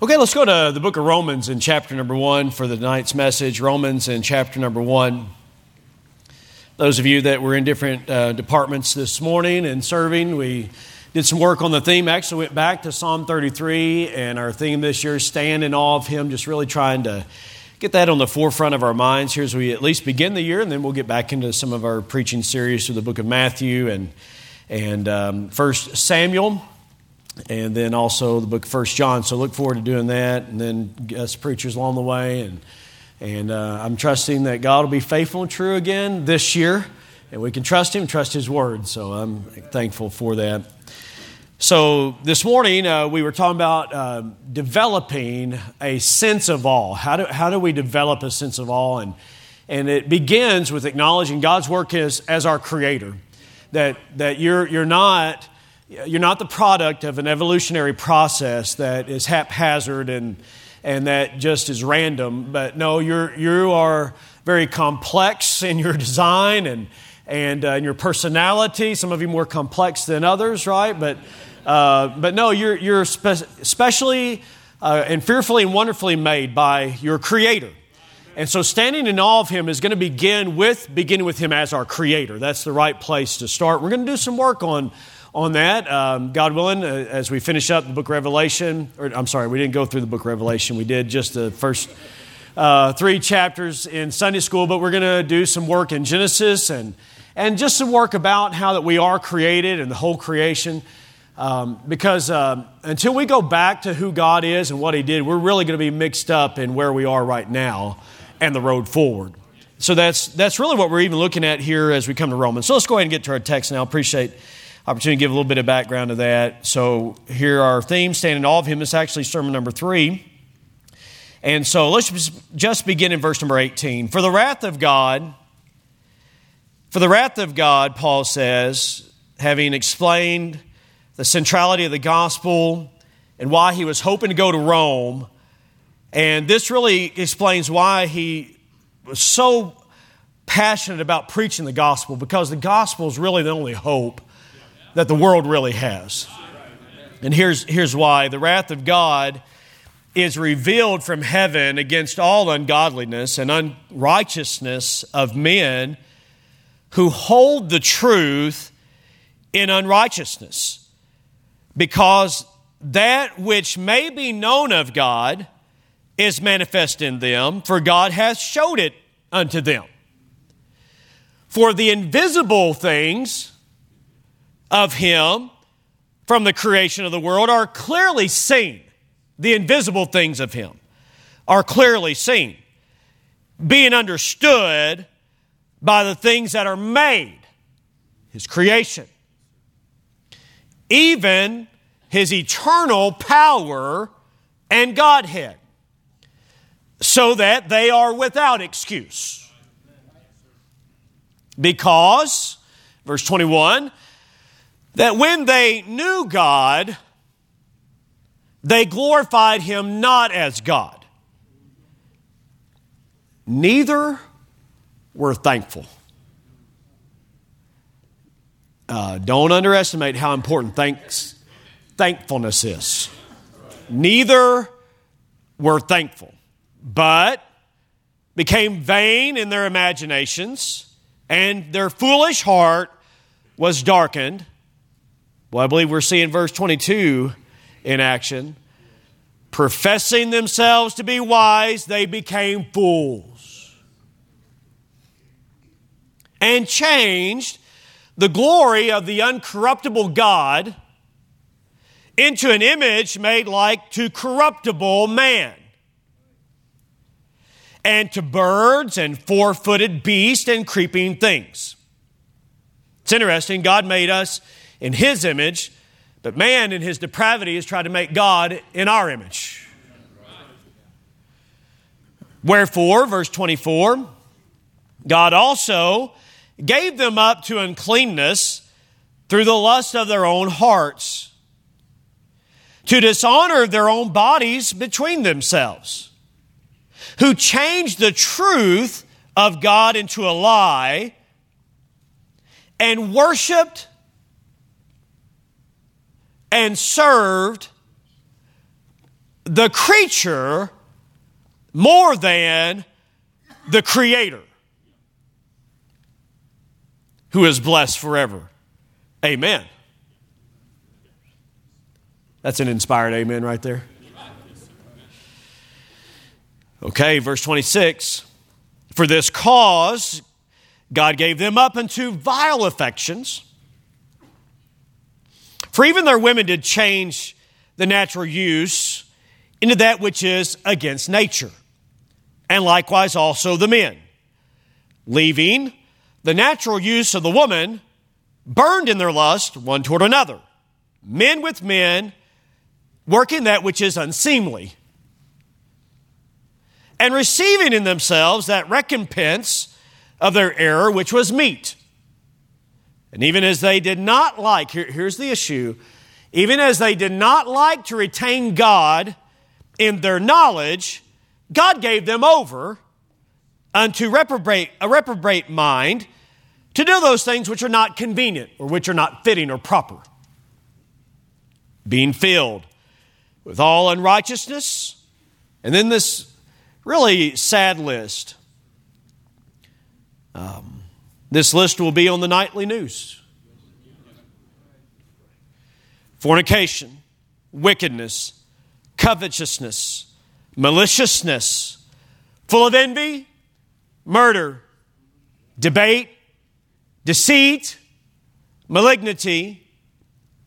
Okay, let's go to the book of Romans in chapter number one for the night's message. Romans in chapter number one. Those of you that were in different uh, departments this morning and serving, we did some work on the theme. Actually, went back to Psalm 33, and our theme this year, Stand in Awe of Him, just really trying to get that on the forefront of our minds here as we at least begin the year, and then we'll get back into some of our preaching series through the book of Matthew and, and um, First Samuel and then also the book of First John. So look forward to doing that, and then guest preachers along the way. And and uh, I'm trusting that God will be faithful and true again this year, and we can trust Him, trust His word. So I'm thankful for that. So this morning uh, we were talking about uh, developing a sense of awe. How do how do we develop a sense of awe? And and it begins with acknowledging God's work as as our Creator. That that you're you're not you're not the product of an evolutionary process that is haphazard and, and that just is random, but no, you're, you are very complex in your design and, and uh, in your personality. Some of you more complex than others, right? But, uh, but no, you're, you're spe- specially uh, and fearfully and wonderfully made by your Creator. And so standing in awe of him is going to begin with beginning with him as our creator. That's the right place to start. We're going to do some work on on that. Um, God willing, uh, as we finish up the book of Revelation, or I'm sorry, we didn't go through the book of Revelation. We did just the first uh, three chapters in Sunday school, but we're going to do some work in Genesis and, and just some work about how that we are created and the whole creation. Um, because uh, until we go back to who God is and what He did, we're really going to be mixed up in where we are right now and the road forward. So that's, that's really what we're even looking at here as we come to Romans. So let's go ahead and get to our text now. Appreciate opportunity to give a little bit of background to that. So here our theme, standing all of him, is actually sermon number three. And so let's just begin in verse number 18. For the wrath of God, for the wrath of God, Paul says, having explained the centrality of the gospel and why he was hoping to go to Rome, and this really explains why he was so passionate about preaching the gospel, because the gospel is really the only hope that the world really has. And here's, here's why the wrath of God is revealed from heaven against all ungodliness and unrighteousness of men who hold the truth in unrighteousness. Because that which may be known of God is manifest in them, for God hath showed it unto them. For the invisible things of Him from the creation of the world are clearly seen. The invisible things of Him are clearly seen, being understood by the things that are made, His creation. Even His eternal power and Godhead, so that they are without excuse. Because, verse 21, that when they knew God, they glorified him not as God, neither were thankful. Uh, don't underestimate how important thanks, thankfulness is. Neither were thankful, but became vain in their imaginations, and their foolish heart was darkened. Well, I believe we're seeing verse 22 in action. Professing themselves to be wise, they became fools and changed the glory of the uncorruptible God into an image made like to corruptible man and to birds and four footed beasts and creeping things. It's interesting, God made us in his image, but man in his depravity has tried to make God in our image. Wherefore, verse 24, God also gave them up to uncleanness through the lust of their own hearts, to dishonor their own bodies between themselves, who changed the truth of God into a lie and worshiped and served the creature more than the creator who is blessed forever. Amen. That's an inspired amen right there. Okay, verse 26. For this cause, God gave them up unto vile affections. For even their women did change the natural use into that which is against nature, and likewise also the men, leaving the natural use of the woman burned in their lust one toward another, men with men, working that which is unseemly, and receiving in themselves that recompense of their error which was meet. And even as they did not like, here, here's the issue, even as they did not like to retain God in their knowledge, God gave them over unto reprobate, a reprobate mind to do those things which are not convenient or which are not fitting or proper. Being filled with all unrighteousness. And then this really sad list. Um, this list will be on the nightly news. Fornication, wickedness, covetousness, maliciousness, full of envy, murder, debate, deceit, malignity,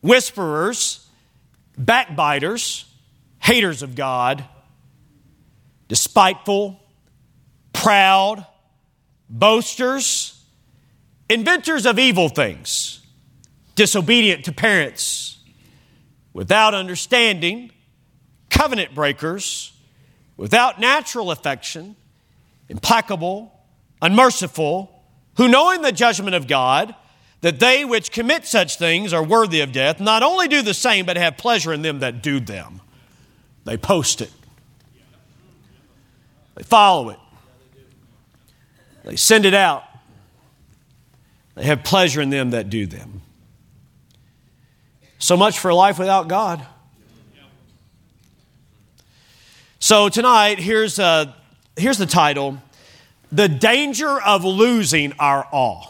whisperers, backbiters, haters of God, despiteful, proud, boasters, inventors of evil things, disobedient to parents, without understanding, covenant breakers, without natural affection, implacable, unmerciful, who knowing the judgment of God, that they which commit such things are worthy of death, not only do the same, but have pleasure in them that do them. They post it, they follow it, they send it out. Have pleasure in them that do them. So much for life without God. So tonight, here's, uh, here's the title The Danger of Losing Our Awe.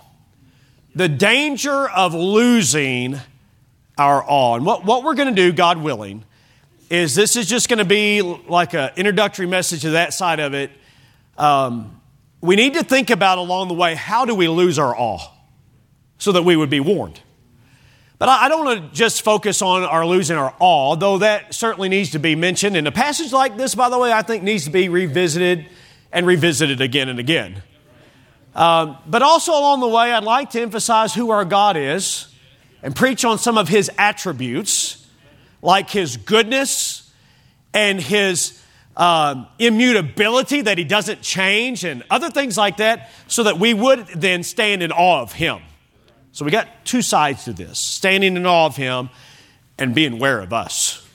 The danger of losing our awe. And what, what we're going to do, God willing, is this is just going to be like an introductory message to that side of it. Um, we need to think about along the way how do we lose our awe so that we would be warned. But I don't want to just focus on our losing our awe, though that certainly needs to be mentioned. And a passage like this, by the way, I think needs to be revisited and revisited again and again. Um, but also along the way, I'd like to emphasize who our God is and preach on some of his attributes, like his goodness and his um, immutability, that he doesn't change, and other things like that, so that we would then stand in awe of him. So we got two sides to this standing in awe of Him and being aware of us.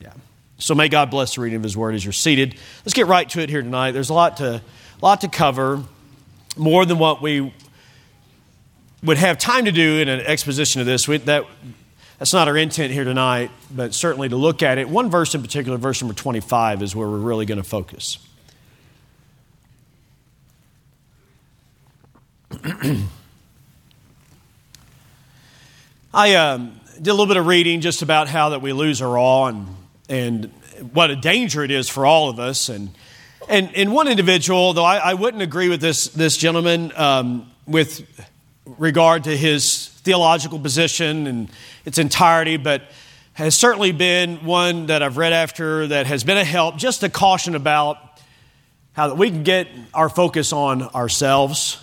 Yeah. So may God bless the reading of His Word as you're seated. Let's get right to it here tonight. There's a lot to, lot to cover, more than what we would have time to do in an exposition of this. We, that, that's not our intent here tonight, but certainly to look at it. One verse in particular, verse number 25, is where we're really going to focus. I um, did a little bit of reading just about how that we lose our awe and, and what a danger it is for all of us. And, and, and one individual, though I, I wouldn't agree with this, this gentleman um, with regard to his theological position and its entirety, but has certainly been one that I've read after that has been a help just a caution about how that we can get our focus on ourselves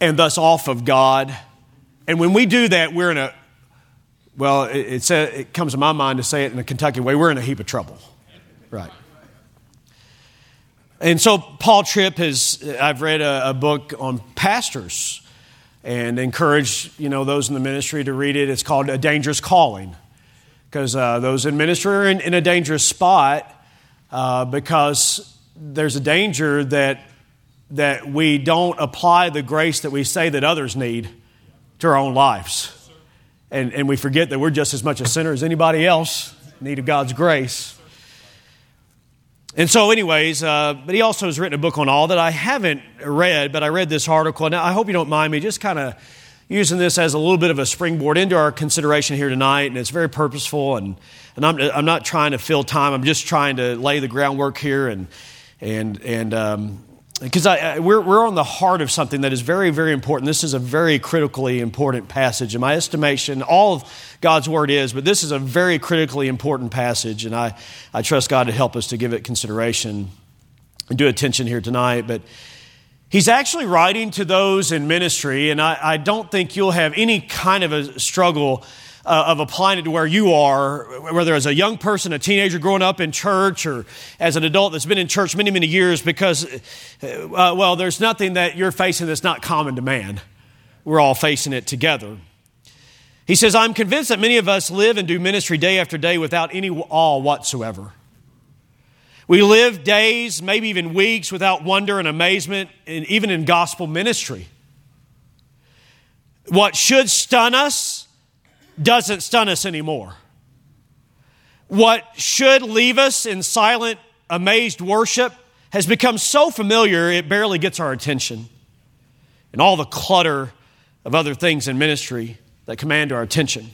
and thus off of God and when we do that, we're in a, well, it, a, it comes to my mind to say it in a Kentucky way, we're in a heap of trouble. Right. And so Paul Tripp has, I've read a, a book on pastors and encourage, you know, those in the ministry to read it. It's called A Dangerous Calling because uh, those in ministry are in, in a dangerous spot uh, because there's a danger that, that we don't apply the grace that we say that others need to our own lives. And, and we forget that we're just as much a sinner as anybody else, need of God's grace. And so, anyways, uh, but he also has written a book on awe that I haven't read, but I read this article. Now, I hope you don't mind me just kind of using this as a little bit of a springboard into our consideration here tonight, and it's very purposeful. And, and I'm, I'm not trying to fill time, I'm just trying to lay the groundwork here and, and, and um, because we're, we're on the heart of something that is very, very important. This is a very critically important passage. In my estimation, all of God's Word is, but this is a very critically important passage, and I, I trust God to help us to give it consideration and do attention here tonight. But He's actually writing to those in ministry, and I, I don't think you'll have any kind of a struggle uh, of applying it to where you are, whether as a young person, a teenager growing up in church, or as an adult that's been in church many, many years, because, uh, well, there's nothing that you're facing that's not common to man. We're all facing it together. He says, I'm convinced that many of us live and do ministry day after day without any awe whatsoever. We live days, maybe even weeks, without wonder and amazement, and even in gospel ministry. What should stun us doesn't stun us anymore. What should leave us in silent, amazed worship has become so familiar it barely gets our attention. And all the clutter of other things in ministry that command our attention.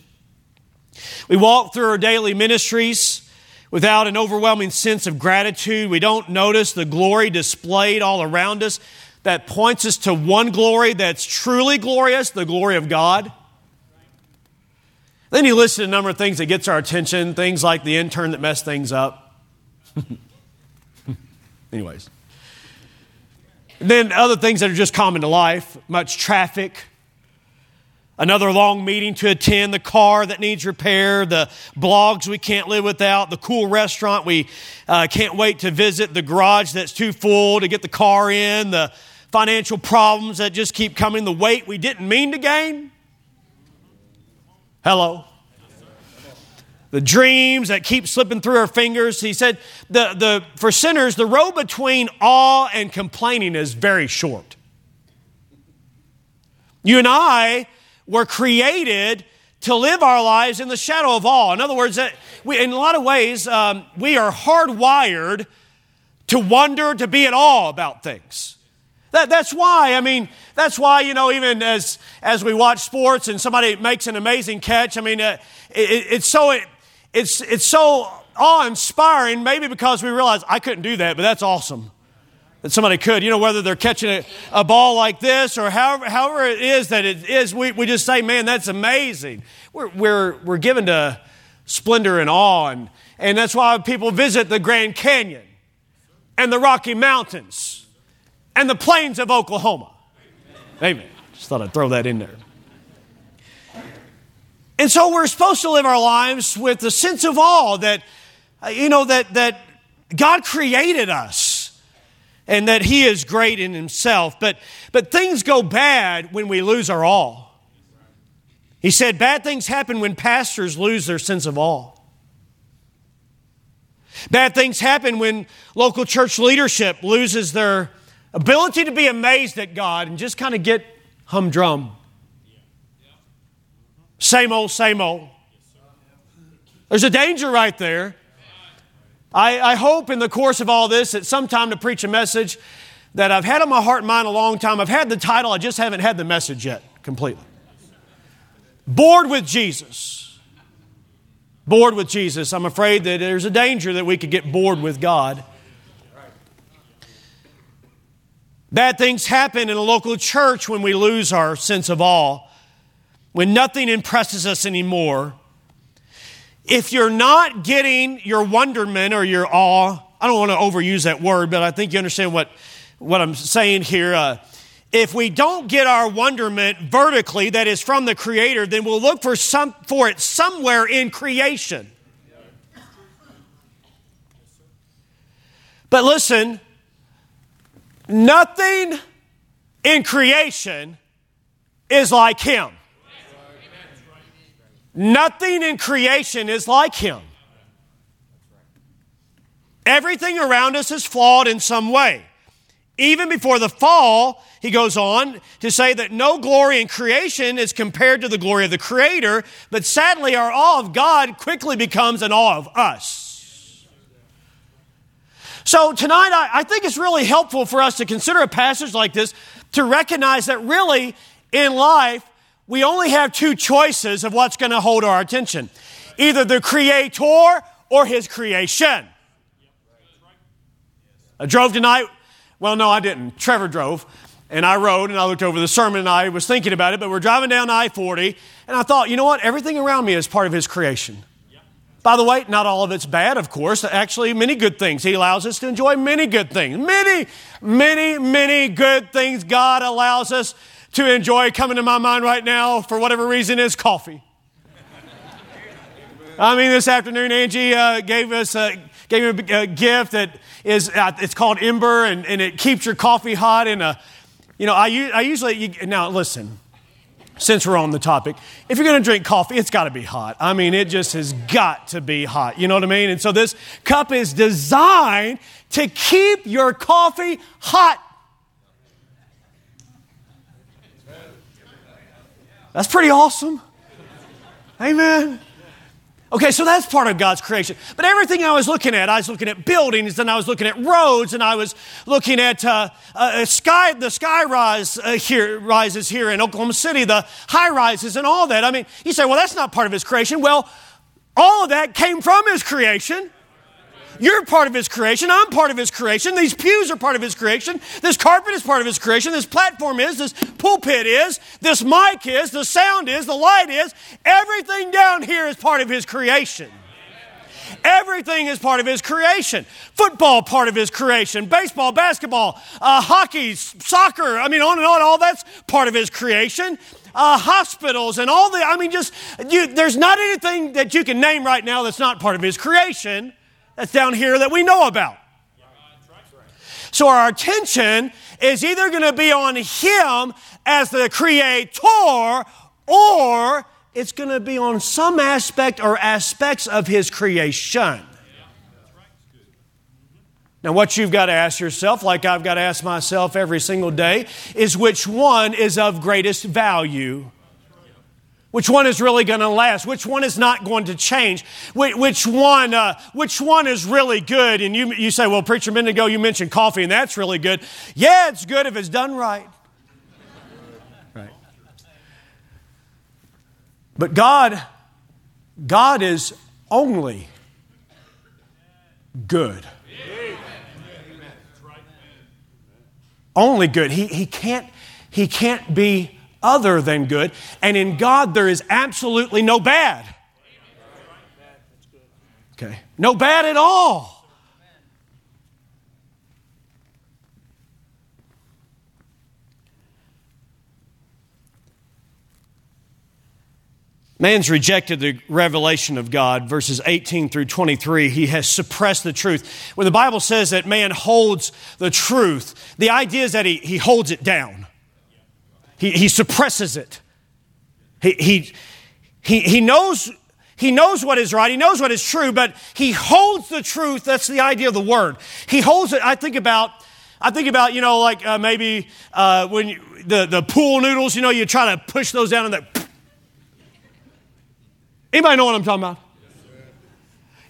We walk through our daily ministries without an overwhelming sense of gratitude. We don't notice the glory displayed all around us that points us to one glory that's truly glorious, the glory of God. Then he listed a number of things that gets our attention, things like the intern that messed things up. Anyways. Then other things that are just common to life, much traffic, another long meeting to attend, the car that needs repair, the blogs we can't live without, the cool restaurant we uh, can't wait to visit, the garage that's too full to get the car in, the financial problems that just keep coming, the weight we didn't mean to gain. Hello. The dreams that keep slipping through our fingers. He said, the, the, for sinners, the road between awe and complaining is very short. You and I were created to live our lives in the shadow of awe. In other words, we, in a lot of ways, um, we are hardwired to wonder, to be at awe about things. That, that's why, I mean, that's why, you know, even as, as we watch sports and somebody makes an amazing catch, I mean, uh, it, it's so, it, it's, it's so awe inspiring, maybe because we realize I couldn't do that, but that's awesome that somebody could. You know, whether they're catching a, a, ball like this or however, however it is that it is, we, we just say, man, that's amazing. We're, we're, we're given to splendor and awe, and, and that's why people visit the Grand Canyon and the Rocky Mountains and the plains of Oklahoma. Amen. Just thought I'd throw that in there. And so we're supposed to live our lives with a sense of awe that, uh, you know, that, that God created us and that He is great in Himself. But, but things go bad when we lose our awe. He said, bad things happen when pastors lose their sense of awe. Bad things happen when local church leadership loses their ability to be amazed at God and just kind of get humdrum. Same old, same old. There's a danger right there. I, I, hope in the course of all this at some time to preach a message that I've had on my heart and mind a long time. I've had the title, I just haven't had the message yet completely. Bored with Jesus. Bored with Jesus. I'm afraid that there's a danger that we could get bored with God. Bad things happen in a local church when we lose our sense of awe, when nothing impresses us anymore. If you're not getting your wonderment or your awe, I don't want to overuse that word, but I think you understand what, what I'm saying here. Uh, if we don't get our wonderment vertically, that is from the Creator, then we'll look for, some, for it somewhere in creation. But listen, Nothing in creation is like him. Nothing in creation is like him. Everything around us is flawed in some way. Even before the fall, he goes on to say that no glory in creation is compared to the glory of the Creator, but sadly, our awe of God quickly becomes an awe of us. So tonight, I, I think it's really helpful for us to consider a passage like this to recognize that really in life, we only have two choices of what's going to hold our attention either the Creator or His creation. I drove tonight. Well, no, I didn't. Trevor drove. And I rode and I looked over the sermon and I was thinking about it, but we're driving down I 40 and I thought, you know what? Everything around me is part of His creation. By the way, not all of it's bad, of course. Actually, many good things. He allows us to enjoy many good things. Many, many, many good things God allows us to enjoy. Coming to my mind right now, for whatever reason, is coffee. I mean, this afternoon, Angie uh, gave us a, gave me a, gift that is uh, it's called Ember, and, and it keeps your coffee hot. And a, you know, I, I usually you, now listen since we're on the topic, if you're going to drink coffee, it's got to be hot. I mean, it just has got to be hot. You know what I mean? And so this cup is designed to keep your coffee hot. That's pretty awesome. Amen. Okay, so that's part of God's creation. But everything I was looking at, I was looking at buildings, and I was looking at roads, and I was looking at uh, uh, sky, the sky rise uh, here rises here in Oklahoma City, the high rises, and all that. I mean, you say, well, that's not part of His creation. Well, all of that came from His creation. You're part of His creation. I'm part of His creation. These pews are part of His creation. This carpet is part of His creation. This platform is. This pulpit is. This mic is. The sound is. The light is. Everything down here is part of His creation. Everything is part of his creation. Football, part of his creation. Baseball, basketball, uh, hockey, soccer. I mean, on and on. All that's part of his creation. Uh, hospitals and all the. I mean, just you, there's not anything that you can name right now that's not part of his creation that's down here that we know about. So our attention is either going to be on Him as the Creator or it's going to be on some aspect or aspects of His creation. Now, what you've got to ask yourself, like I've got to ask myself every single day, is which one is of greatest value? Which one is really going to last? Which one is not going to change? Which one, uh, which one is really good? And you, you say, well, preacher, a minute ago you mentioned coffee and that's really good. Yeah, it's good if it's done right. Right. But God, God is only good. Only good. He, he, can't, he can't be other than good. And in God, there is absolutely no bad. Okay. No bad at all. Man's rejected the revelation of God, verses 18 through 23. He has suppressed the truth. When the Bible says that man holds the truth, the idea is that he, he holds it down. He, he suppresses it. He, he, he, knows, he knows what is right. He knows what is true, but he holds the truth. That's the idea of the word. He holds it. I think about, I think about, you know, like uh, maybe uh, when you, the, the pool noodles, you know, you try to push those down and that. Anybody know what I'm talking about?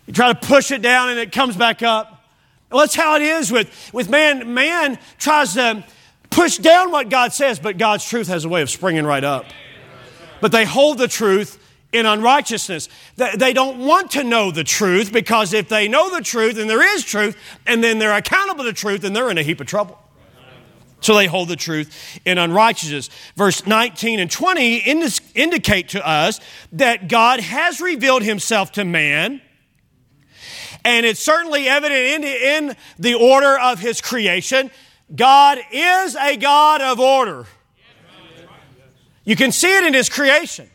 You try to push it down and it comes back up. Well, that's how it is with, with man. Man tries to push down what God says, but God's truth has a way of springing right up. But they hold the truth in unrighteousness. They don't want to know the truth because if they know the truth and there is truth and then they're accountable to truth, then they're in a heap of trouble. So they hold the truth in unrighteousness. Verse 19 and 20 indicate to us that God has revealed himself to man. And it's certainly evident in, in the order of his creation God is a God of order. You can see it in His creation.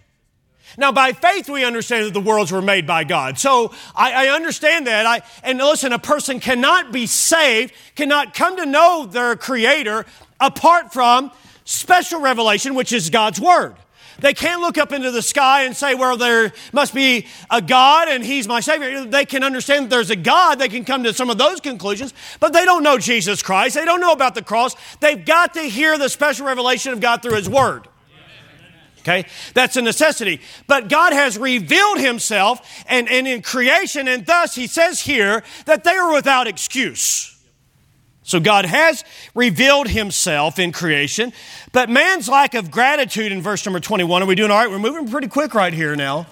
Now, by faith, we understand that the worlds were made by God. So I, I, understand that. I, and listen, a person cannot be saved, cannot come to know their Creator apart from special revelation, which is God's Word. They can't look up into the sky and say, well, there must be a God and He's my Savior. They can understand that there's a God. They can come to some of those conclusions, but they don't know Jesus Christ. They don't know about the cross. They've got to hear the special revelation of God through His Word. Okay? That's a necessity. But God has revealed Himself and, and in creation, and thus He says here that they are without excuse. So God has revealed himself in creation, but man's lack of gratitude in verse number 21, are we doing all right? We're moving pretty quick right here now.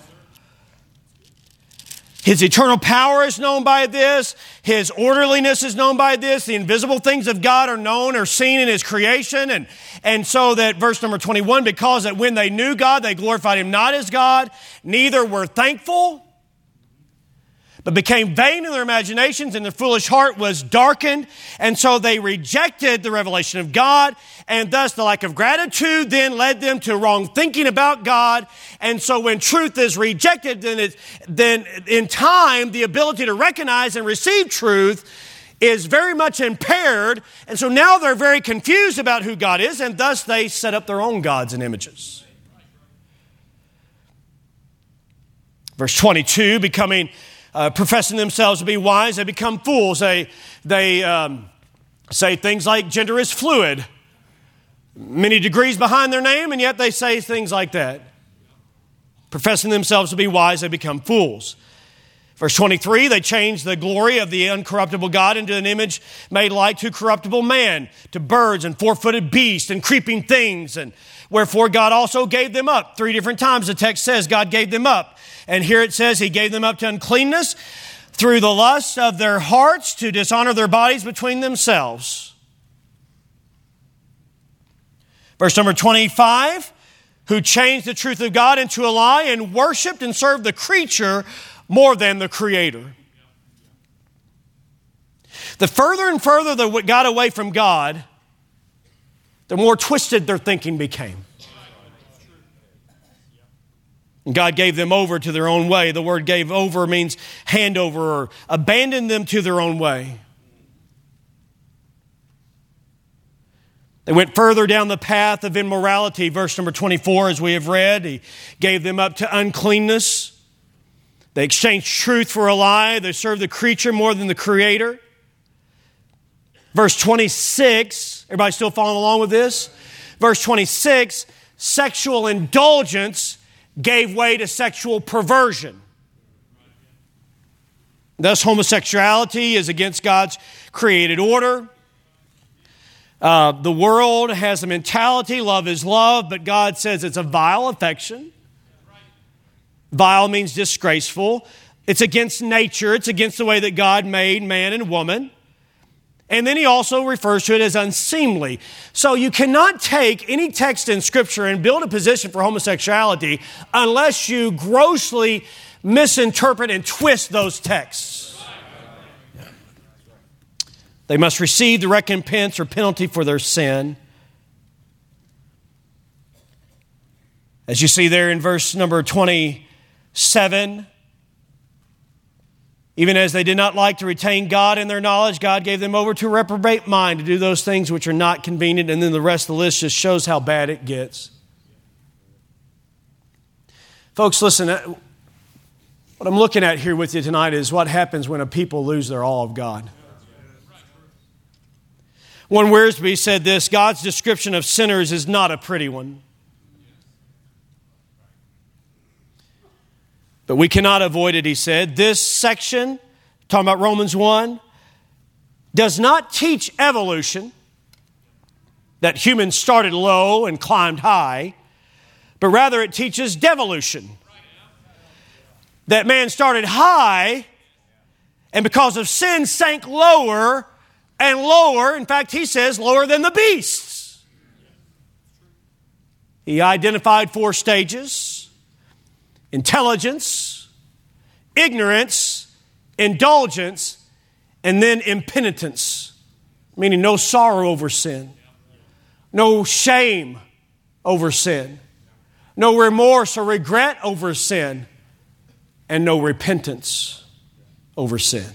His eternal power is known by this. His orderliness is known by this. The invisible things of God are known or seen in His creation. And, and so that verse number 21, because that when they knew God, they glorified Him not as God, neither were thankful, but became vain in their imaginations, and their foolish heart was darkened. And so they rejected the revelation of God, and thus the lack of gratitude then led them to wrong thinking about God. And so when truth is rejected, then, it, then in time, the ability to recognize and receive truth is very much impaired. And so now they're very confused about who God is, and thus they set up their own gods and images. Verse 22, becoming uh, professing themselves to be wise, they become fools. They, they um, say things like gender is fluid, many degrees behind their name, and yet they say things like that. Professing themselves to be wise, they become fools. Verse 23, they change the glory of the uncorruptible God into an image made like to corruptible man, to birds and four footed beasts and creeping things. And wherefore God also gave them up. Three different times the text says God gave them up. And here it says he gave them up to uncleanness through the lust of their hearts to dishonor their bodies between themselves. Verse number 25, who changed the truth of God into a lie and worshiped and served the creature more than the creator. The further and further they got away from God, the more twisted their thinking became. God gave them over to their own way. The word gave over means hand over or abandon them to their own way. They went further down the path of immorality. Verse number 24, as we have read, he gave them up to uncleanness. They exchanged truth for a lie. They served the creature more than the creator. Verse 26, everybody still following along with this? Verse 26, sexual indulgence gave way to sexual perversion. Thus, homosexuality is against God's created order. Uh, the world has a mentality love is love, but God says it's a vile affection. Vile means disgraceful. It's against nature, it's against the way that God made man and woman. And then he also refers to it as unseemly. So you cannot take any text in Scripture and build a position for homosexuality unless you grossly misinterpret and twist those texts. They must receive the recompense or penalty for their sin. As you see there in verse number 27, even as they did not like to retain God in their knowledge, God gave them over to a reprobate mind to do those things which are not convenient. And then the rest of the list just shows how bad it gets. Folks, listen, uh, what I'm looking at here with you tonight is what happens when a people lose their awe of God. Warren Wiersbe said this God's description of sinners is not a pretty one. But we cannot avoid it, he said. This section, talking about Romans 1, does not teach evolution, that humans started low and climbed high, but rather it teaches devolution. That man started high, and because of sin, sank lower and lower. In fact, he says, lower than the beasts. He identified four stages intelligence, ignorance, indulgence, and then impenitence, meaning no sorrow over sin, no shame over sin, no remorse or regret over sin, and no repentance over sin.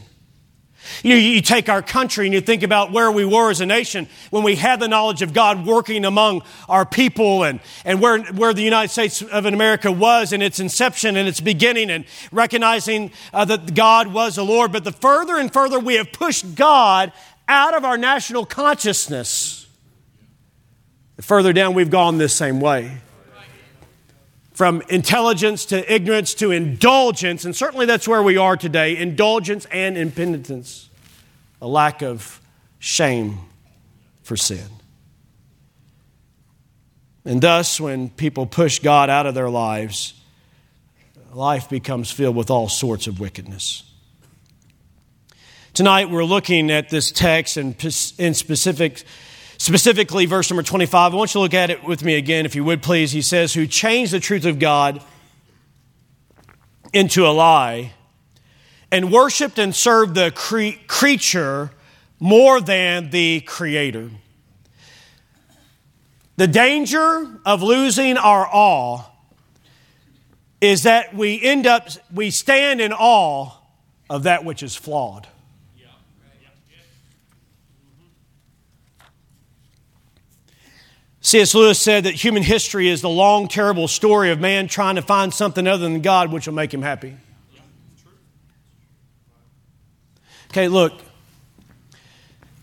You, you take our country and you think about where we were as a nation when we had the knowledge of God working among our people and, and where, where the United States of America was in its inception and its beginning and recognizing uh, that God was the Lord. But the further and further we have pushed God out of our national consciousness, the further down we've gone this same way from intelligence to ignorance to indulgence, and certainly that's where we are today indulgence and impenitence, a lack of shame for sin. And thus, when people push God out of their lives, life becomes filled with all sorts of wickedness. Tonight, we're looking at this text and in specific, specifically verse number 25. I want you to look at it with me again, if you would please. He says, Who changed the truth of God into a lie and worshiped and served the cre- creature more than the creator. The danger of losing our awe is that we end up, we stand in awe of that which is flawed. C.S. Lewis said that human history is the long, terrible story of man trying to find something other than God which will make him happy. Okay, look,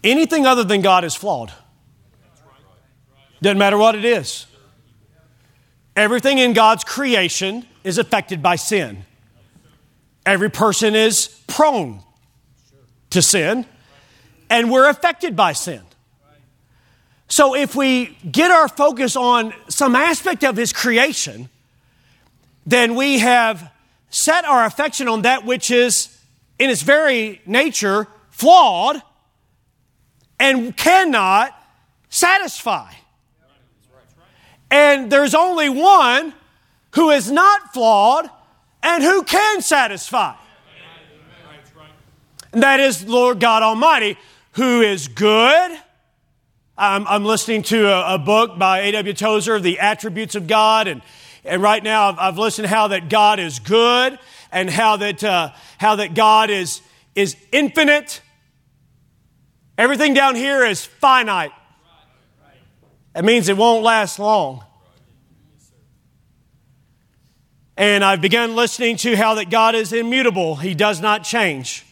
anything other than God is flawed. Doesn't matter what it is. Everything in God's creation is affected by sin. Every person is prone to sin, and we're affected by sin. So if we get our focus on some aspect of His creation, then we have set our affection on that which is, in its very nature, flawed and cannot satisfy. And there's only one who is not flawed and who can satisfy. And that is Lord God Almighty, who is good. I'm, I'm listening to a, a, book by A.W. Tozer, The Attributes of God, and, and right now I've, I've listened to how that God is good and how that, uh, how that God is, is infinite. Everything down here is finite. That means it won't last long. And I've begun listening to how that God is immutable. He does not change.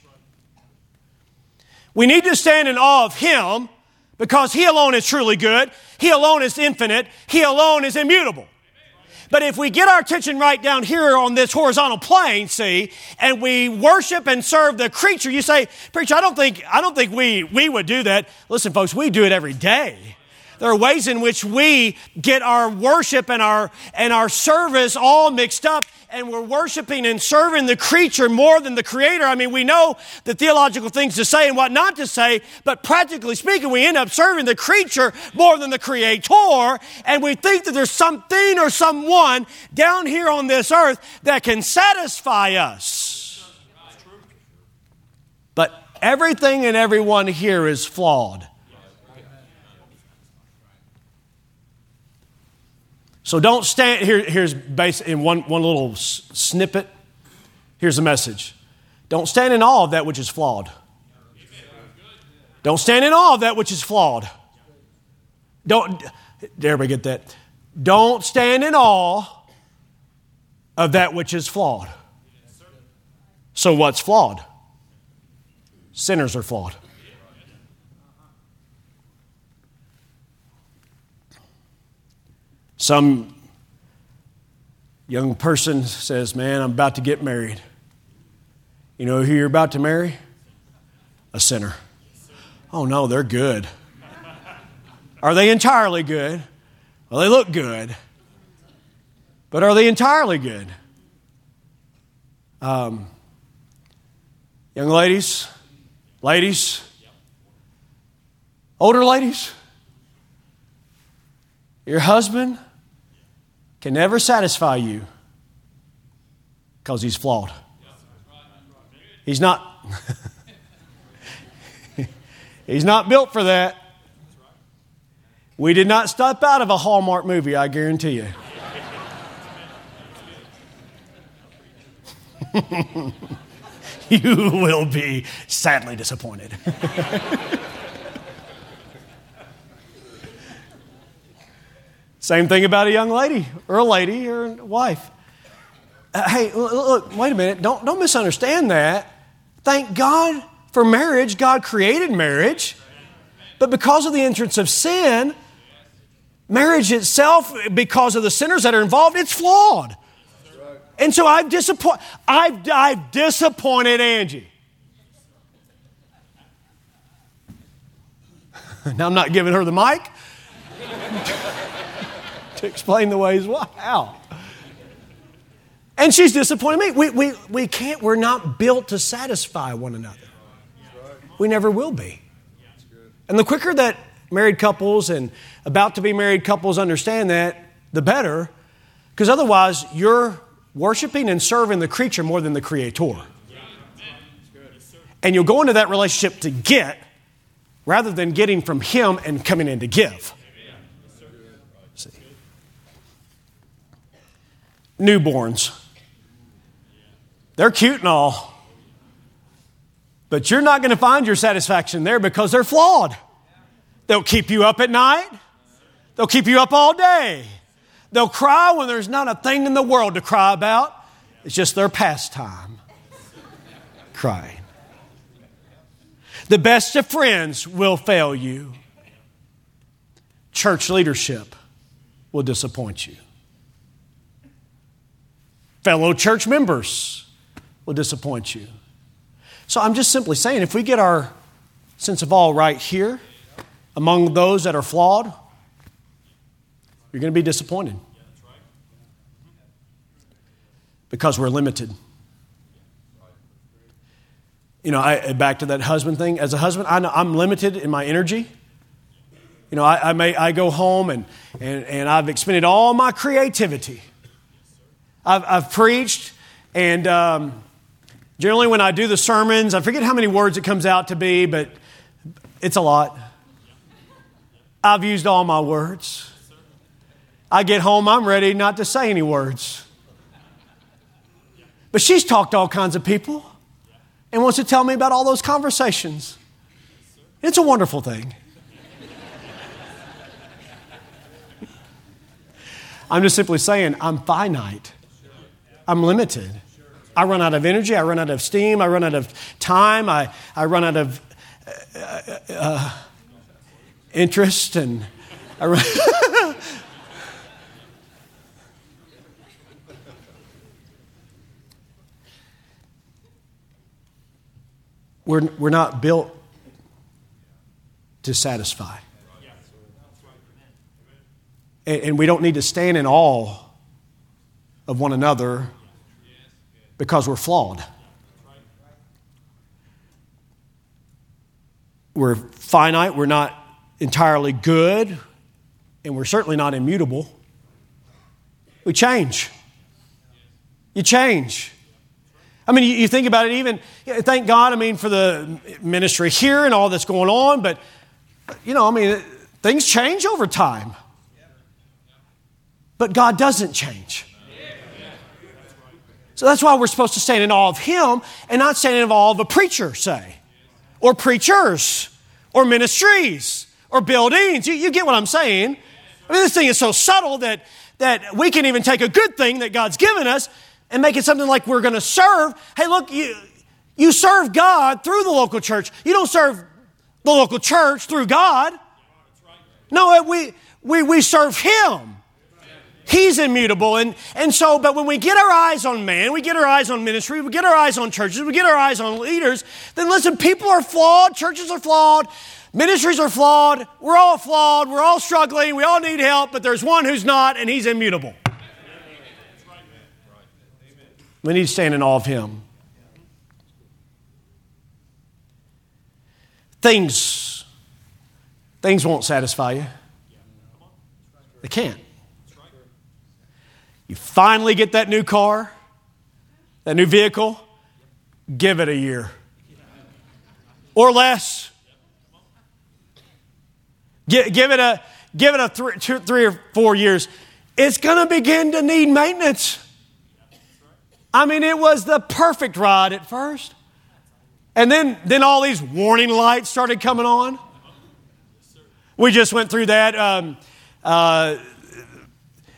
We need to stand in awe of Him because He alone is truly good. He alone is infinite. He alone is immutable. But if we get our attention right down here on this horizontal plane, see, and we worship and serve the creature, you say, preacher, I don't think, I don't think we, we would do that. Listen, folks, we do it every day. There are ways in which we get our worship and our, and our service all mixed up and we're worshiping and serving the creature more than the creator. I mean, we know the theological things to say and what not to say, but practically speaking, we end up serving the creature more than the creator. And we think that there's something or someone down here on this earth that can satisfy us. But everything and everyone here is flawed. So don't stand here. Here's basic, in one, one little s- snippet. Here's the message Don't stand in awe of that which is flawed. Don't stand in awe of that which is flawed. Don't, did everybody get that? Don't stand in awe of that which is flawed. So, what's flawed? Sinners are flawed. Some young person says, Man, I'm about to get married. You know who you're about to marry? A sinner. Oh, no, they're good. Are they entirely good? Well, they look good. But are they entirely good? Um, young ladies, ladies, older ladies, your husband can never satisfy you because he's flawed. He's not. he's not built for that. We did not step out of a Hallmark movie, I guarantee you. you will be sadly disappointed. Same thing about a young lady or a lady or a wife. Uh, hey, look, wait a minute. Don't, don't misunderstand that. Thank God for marriage. God created marriage. But because of the entrance of sin, marriage itself, because of the sinners that are involved, it's flawed. And so I've, disappoint, I've, I've disappointed Angie. Now, I'm not giving her the mic to explain the ways why. How? And she's disappointed me. We, we, we can't, we're not built to satisfy one another. We never will be. And the quicker that married couples and about to be married couples understand that, the better. Because otherwise, you're worshiping and serving the creature more than the creator. And you'll go into that relationship to get rather than getting from Him and coming in to give. Newborns. They're cute and all, but you're not going to find your satisfaction there because they're flawed. They'll keep you up at night, they'll keep you up all day. They'll cry when there's not a thing in the world to cry about. It's just their pastime. Crying. The best of friends will fail you. Church leadership will disappoint you. Fellow church members will disappoint you. So I'm just simply saying if we get our sense of all right here, among those that are flawed, you're going to be disappointed because we're limited. You know, I, back to that husband thing. As a husband, I am limited in my energy. You know, I, I, may I go home and, and, and I've expended all my creativity. I've, I've preached, and um, generally when I do the sermons, I forget how many words it comes out to be, but it's a lot. I've used all my words. I get home, I'm ready not to say any words. But she's talked to all kinds of people and wants to tell me about all those conversations. It's a wonderful thing. I'm just simply saying, I'm finite. I'm limited. I run out of energy. I run out of steam. I run out of time. I, I run out of uh, uh, interest and I run. we're, we're not built to satisfy. And, and we don't need to stand in awe of one another because we're flawed. We're finite, we're not entirely good, and we're certainly not immutable. We change. You change. I mean, you, think about it, even, thank God, I mean, for the ministry here and all that's going on, but, you know, I mean, things change over time. But God doesn't change. So that's why we're supposed to stand in awe of Him and not stand in awe of a preacher, say, or preachers, or ministries, or buildings. You, you get what I'm saying? I mean, this thing is so subtle that, that we can even take a good thing that God's given us and make it something like we're going to serve. Hey, look, you, you serve God through the local church. You don't serve the local church through God. No, we, we, we serve Him. He's immutable. And, and so, but when we get our eyes on man, we get our eyes on ministry, we get our eyes on churches, we get our eyes on leaders, then listen, people are flawed, churches are flawed, ministries are flawed, we're all flawed, we're all struggling, we all need help, but there's one who's not, and he's immutable. We need to stand in awe of him. Things, things won't satisfy you. They can't. You finally get that new car, that new vehicle, give it a year or less. Give, give it a, give it a three, two, three or four years. It's going to begin to need maintenance. I mean, it was the perfect ride at first. And then, then all these warning lights started coming on. We just went through that. Um, uh,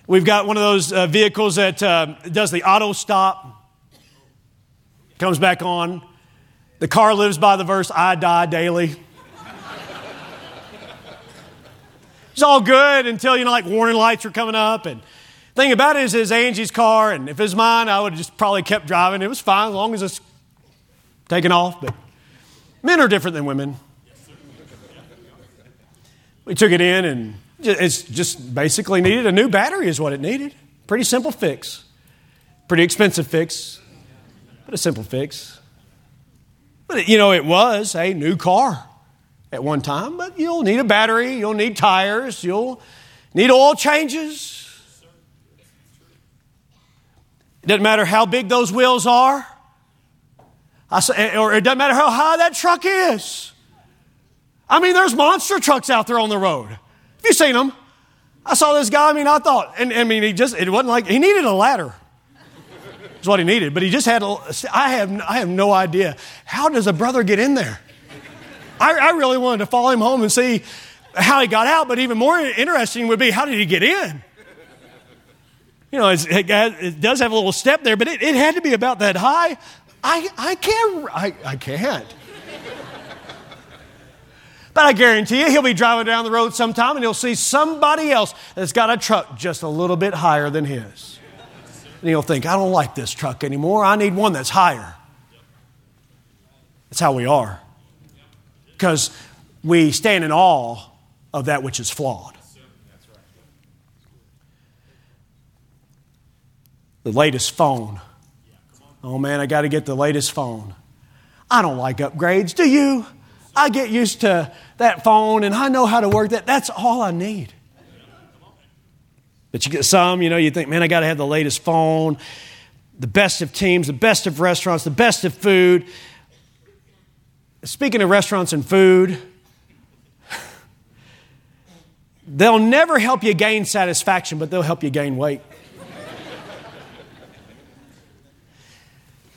We've got one of those uh, vehicles that uh, does the auto stop, comes back on. The car lives by the verse, I die daily. it's all good until, you know, like warning lights are coming up. And thing about it is, it's Angie's car, and if it was mine, I would have just probably kept driving. It was fine as long as it's taking off. But men are different than women. We took it in, and it's just basically needed a new battery, is what it needed. Pretty simple fix. Pretty expensive fix, but a simple fix. But you know, it was a new car at one time, but you'll need a battery, you'll need tires, you'll need oil changes. It doesn't matter how big those wheels are, say, eh, or it doesn't matter how high that truck is. I mean, there's monster trucks out there on the road. Have you seen them? I saw this guy, I mean, I thought, and I mean, he just, it wasn't like, he needed a ladder. That's what he needed, but he just had, a, I have, I have no idea. How does a brother get in there? I, I really wanted to follow him home and see how he got out, but even more interesting would be how did he get in? You know, it, it, does have a little step there, but it, it had to be about that high. I, I can't, I, I can't. But I guarantee you, he'll be driving down the road sometime and he'll see somebody else that's got a truck just a little bit higher than his. And he'll think, I don't like this truck anymore. I need one that's higher. That's how we are. Because we stand in awe of that which is flawed. The latest phone. Oh man, I got to get the latest phone. I don't like upgrades, do you? I get used to that phone and I know how to work that. That's all I need. But you get some, you know, you think, man, I got to have the latest phone, the best of teams, the best of restaurants, the best of food. Speaking of restaurants and food, they'll never help you gain satisfaction, but they'll help you gain weight.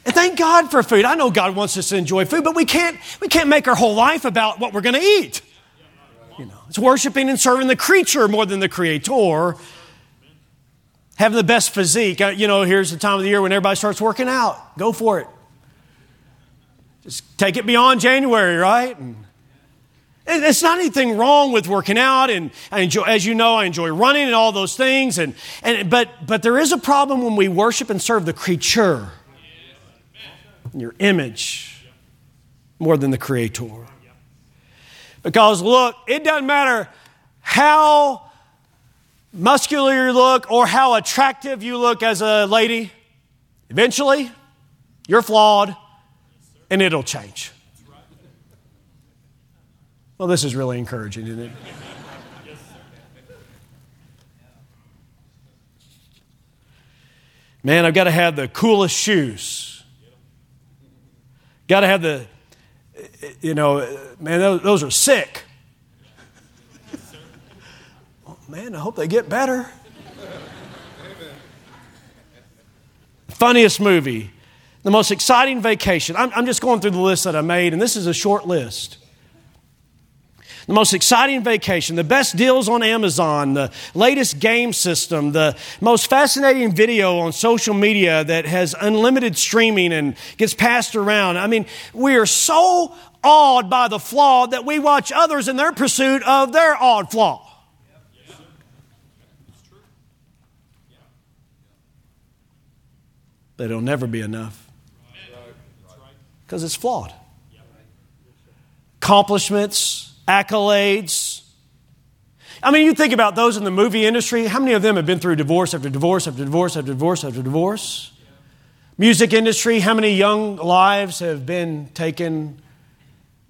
And thank God for food. I know God wants us to enjoy food, but we can't, we can't make our whole life about what we're going to eat. You know, it's worshiping and serving the creature more than the creator. Having the best physique. Uh, you know, here's the time of the year when everybody starts working out. Go for it. Just take it beyond January, right? And it's not anything wrong with working out, and I enjoy, as you know, I enjoy running and all those things. And, and but but there is a problem when we worship and serve the creature your image more than the Creator. Because look, it doesn't matter how muscular you look or how attractive you look as a lady, eventually you're flawed and it'll change. Well, this is really encouraging, isn't it? Man, I've got to have the coolest shoes. Got to have the, you know, man, those, those are sick. oh, man, I hope they get better. Funniest movie, the most exciting vacation. I'm, I'm just going through the list that I made, and this is a short list the most exciting vacation, the best deals on Amazon, the latest game system, the most fascinating video on social media that has unlimited streaming and gets passed around. I mean, we are so awed by the flaw that we watch others in their pursuit of their odd flaw. But it'll never be enough because it's flawed. Accomplishments, accolades. I mean, you think about those in the movie industry, how many of them have been through divorce after divorce after divorce after divorce after divorce? Music industry, how many young lives have been taken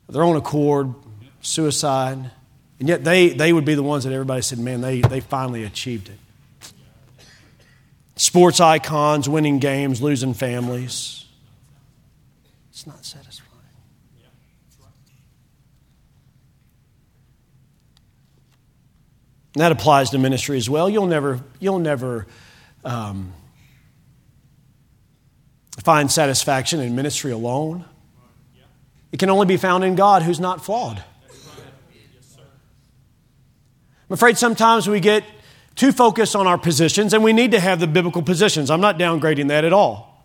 of their own accord, suicide? And yet they, they would be the ones that everybody said, man, they, they finally achieved it. Sports icons, winning games, losing families. It's not satisfying. And that applies to ministry as well. You'll never, you'll never um, find satisfaction in ministry alone. It can only be found in God who's not flawed. I'm afraid sometimes we get too focused on our positions, and we need to have the biblical positions. I'm not downgrading that at all.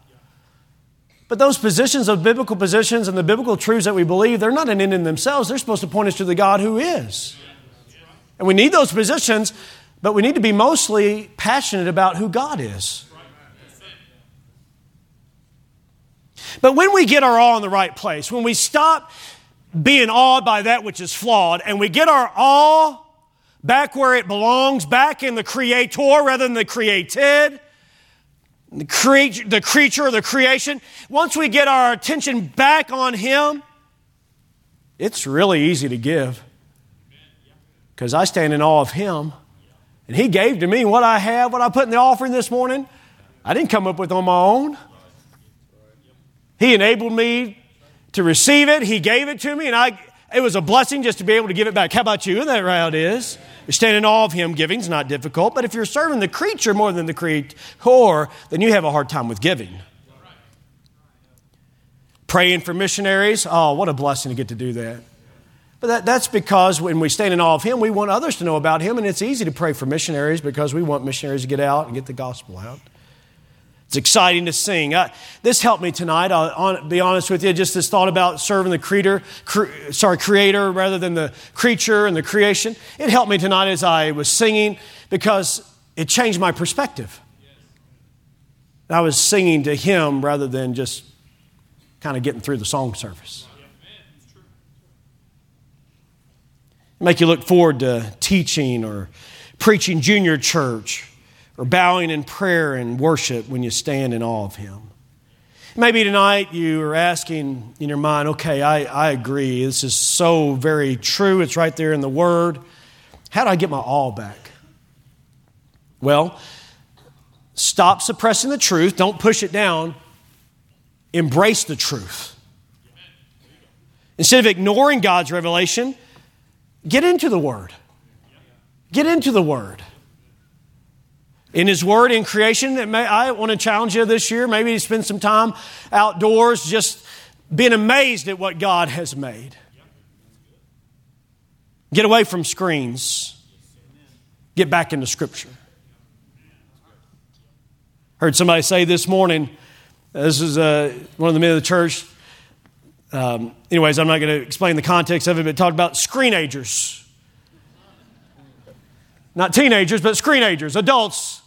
But those positions of biblical positions and the biblical truths that we believe, they're not an end in themselves. They're supposed to point us to the God who is. And we need those positions, but we need to be mostly passionate about who God is. But when we get our awe in the right place, when we stop being awed by that which is flawed, and we get our awe back where it belongs, back in the creator rather than the created, the, cre- the creature, of the creation. Once we get our attention back on Him, it's really easy to give because I stand in awe of Him. And He gave to me what I have, what I put in the offering this morning. I didn't come up with on my own. He enabled me to receive it. He gave it to me, and I, it was a blessing just to be able to give it back. How about you? Isn't that right? It is. You stand in awe of Him. Giving's not difficult, but if you're serving the creature more than the creator, then you have a hard time with giving. Praying for missionaries. Oh, what a blessing to get to do that. But that, that's because when we stand in awe of Him, we want others to know about Him, and it's easy to pray for missionaries because we want missionaries to get out and get the gospel out. It's exciting to sing. I, this helped me tonight. I'll be honest with you. Just this thought about serving the creator, cre, sorry, creator rather than the creature and the creation. It helped me tonight as I was singing because it changed my perspective. I was singing to Him rather than just kind of getting through the song service. Make you look forward to teaching or preaching junior church or bowing in prayer and worship when you stand in awe of Him. Maybe tonight you are asking in your mind, okay, I, I agree. This is so very true. It's right there in the Word. How do I get my awe back? Well, stop suppressing the truth. Don't push it down. Embrace the truth. Instead of ignoring God's revelation, Get into the Word. Get into the Word. In His Word, in creation, may, I want to challenge you this year, maybe to spend some time outdoors just being amazed at what God has made. Get away from screens. Get back into Scripture. Heard somebody say this morning, this is uh, one of the men of the church, um, anyways, I'm not going to explain the context of it, but talk about screenagers. Not teenagers, but screenagers, adults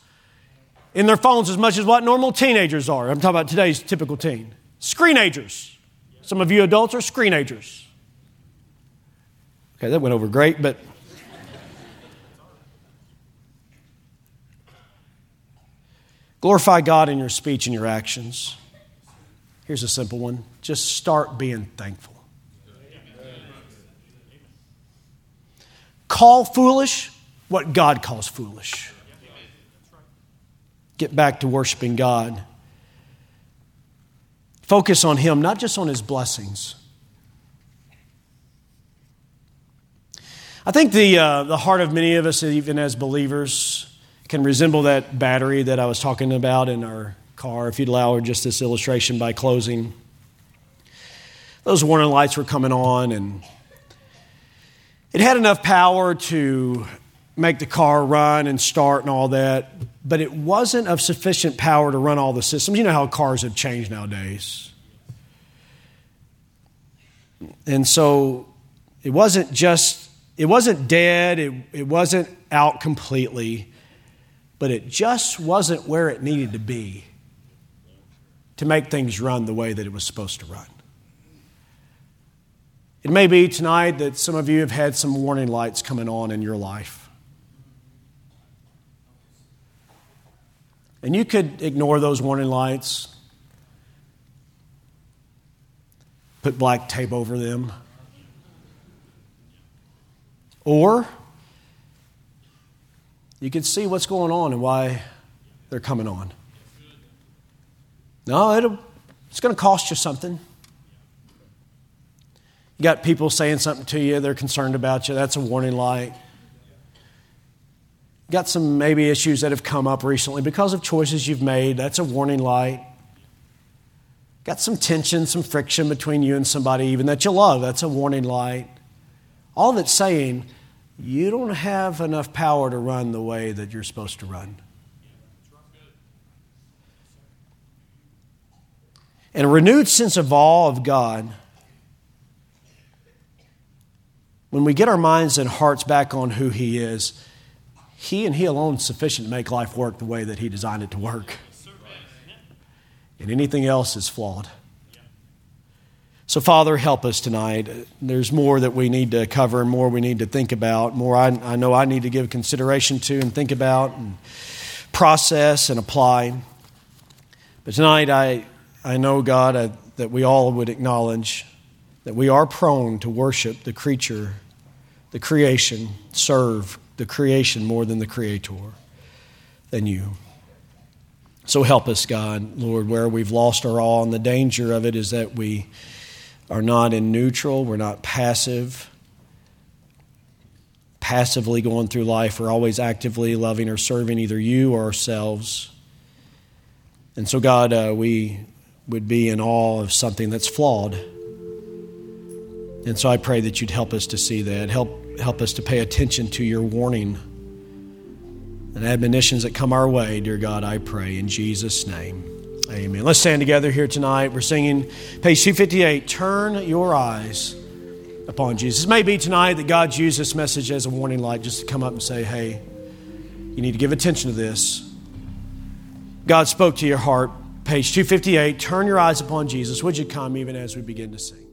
in their phones as much as what normal teenagers are. I'm talking about today's typical teen. Screenagers. Some of you adults are screenagers. Okay, that went over great, but. Glorify God in your speech and your actions. Here's a simple one just start being thankful. Call foolish what God calls foolish. Get back to worshiping God. Focus on Him, not just on His blessings. I think the, uh, the heart of many of us, even as believers, can resemble that battery that I was talking about in our car, if you'd allow just this illustration by closing. Those warning lights were coming on, and it had enough power to make the car run and start and all that, but it wasn't of sufficient power to run all the systems. You know how cars have changed nowadays. And so it wasn't just, it wasn't dead, it, it wasn't out completely, but it just wasn't where it needed to be to make things run the way that it was supposed to run. It may be tonight that some of you have had some warning lights coming on in your life. And you could ignore those warning lights, put black tape over them. Or you could see what's going on and why they're coming on. No, it's going to cost you something. You got people saying something to you, they're concerned about you, that's a warning light. Got some maybe issues that have come up recently because of choices you've made, that's a warning light. Got some tension, some friction between you and somebody even that you love, that's a warning light. All that's saying, you don't have enough power to run the way that you're supposed to run. And a renewed sense of awe of God, when we get our minds and hearts back on who He is, He and He alone is sufficient to make life work the way that He designed it to work. And anything else is flawed. So, Father, help us tonight. There's more that we need to cover and more we need to think about, more I, I know I need to give consideration to and think about and process and apply. But tonight, I, I know, God, I, that we all would acknowledge that we are prone to worship the creature, the creation, serve the creation more than the creator, than you. So help us, God, Lord, where we've lost our awe, and the danger of it is that we are not in neutral, we're not passive, passively going through life. We're always actively loving or serving either you or ourselves. And so, God, uh, we would be in awe of something that's flawed. And so I pray that you'd help us to see that. Help, help us to pay attention to your warning and admonitions that come our way, dear God, I pray in Jesus' name. Amen. Let's stand together here tonight. We're singing page 258 Turn Your Eyes upon Jesus. It may be tonight that God's used this message as a warning light just to come up and say, hey, you need to give attention to this. God spoke to your heart. Page 258 Turn your eyes upon Jesus. Would you come even as we begin to sing?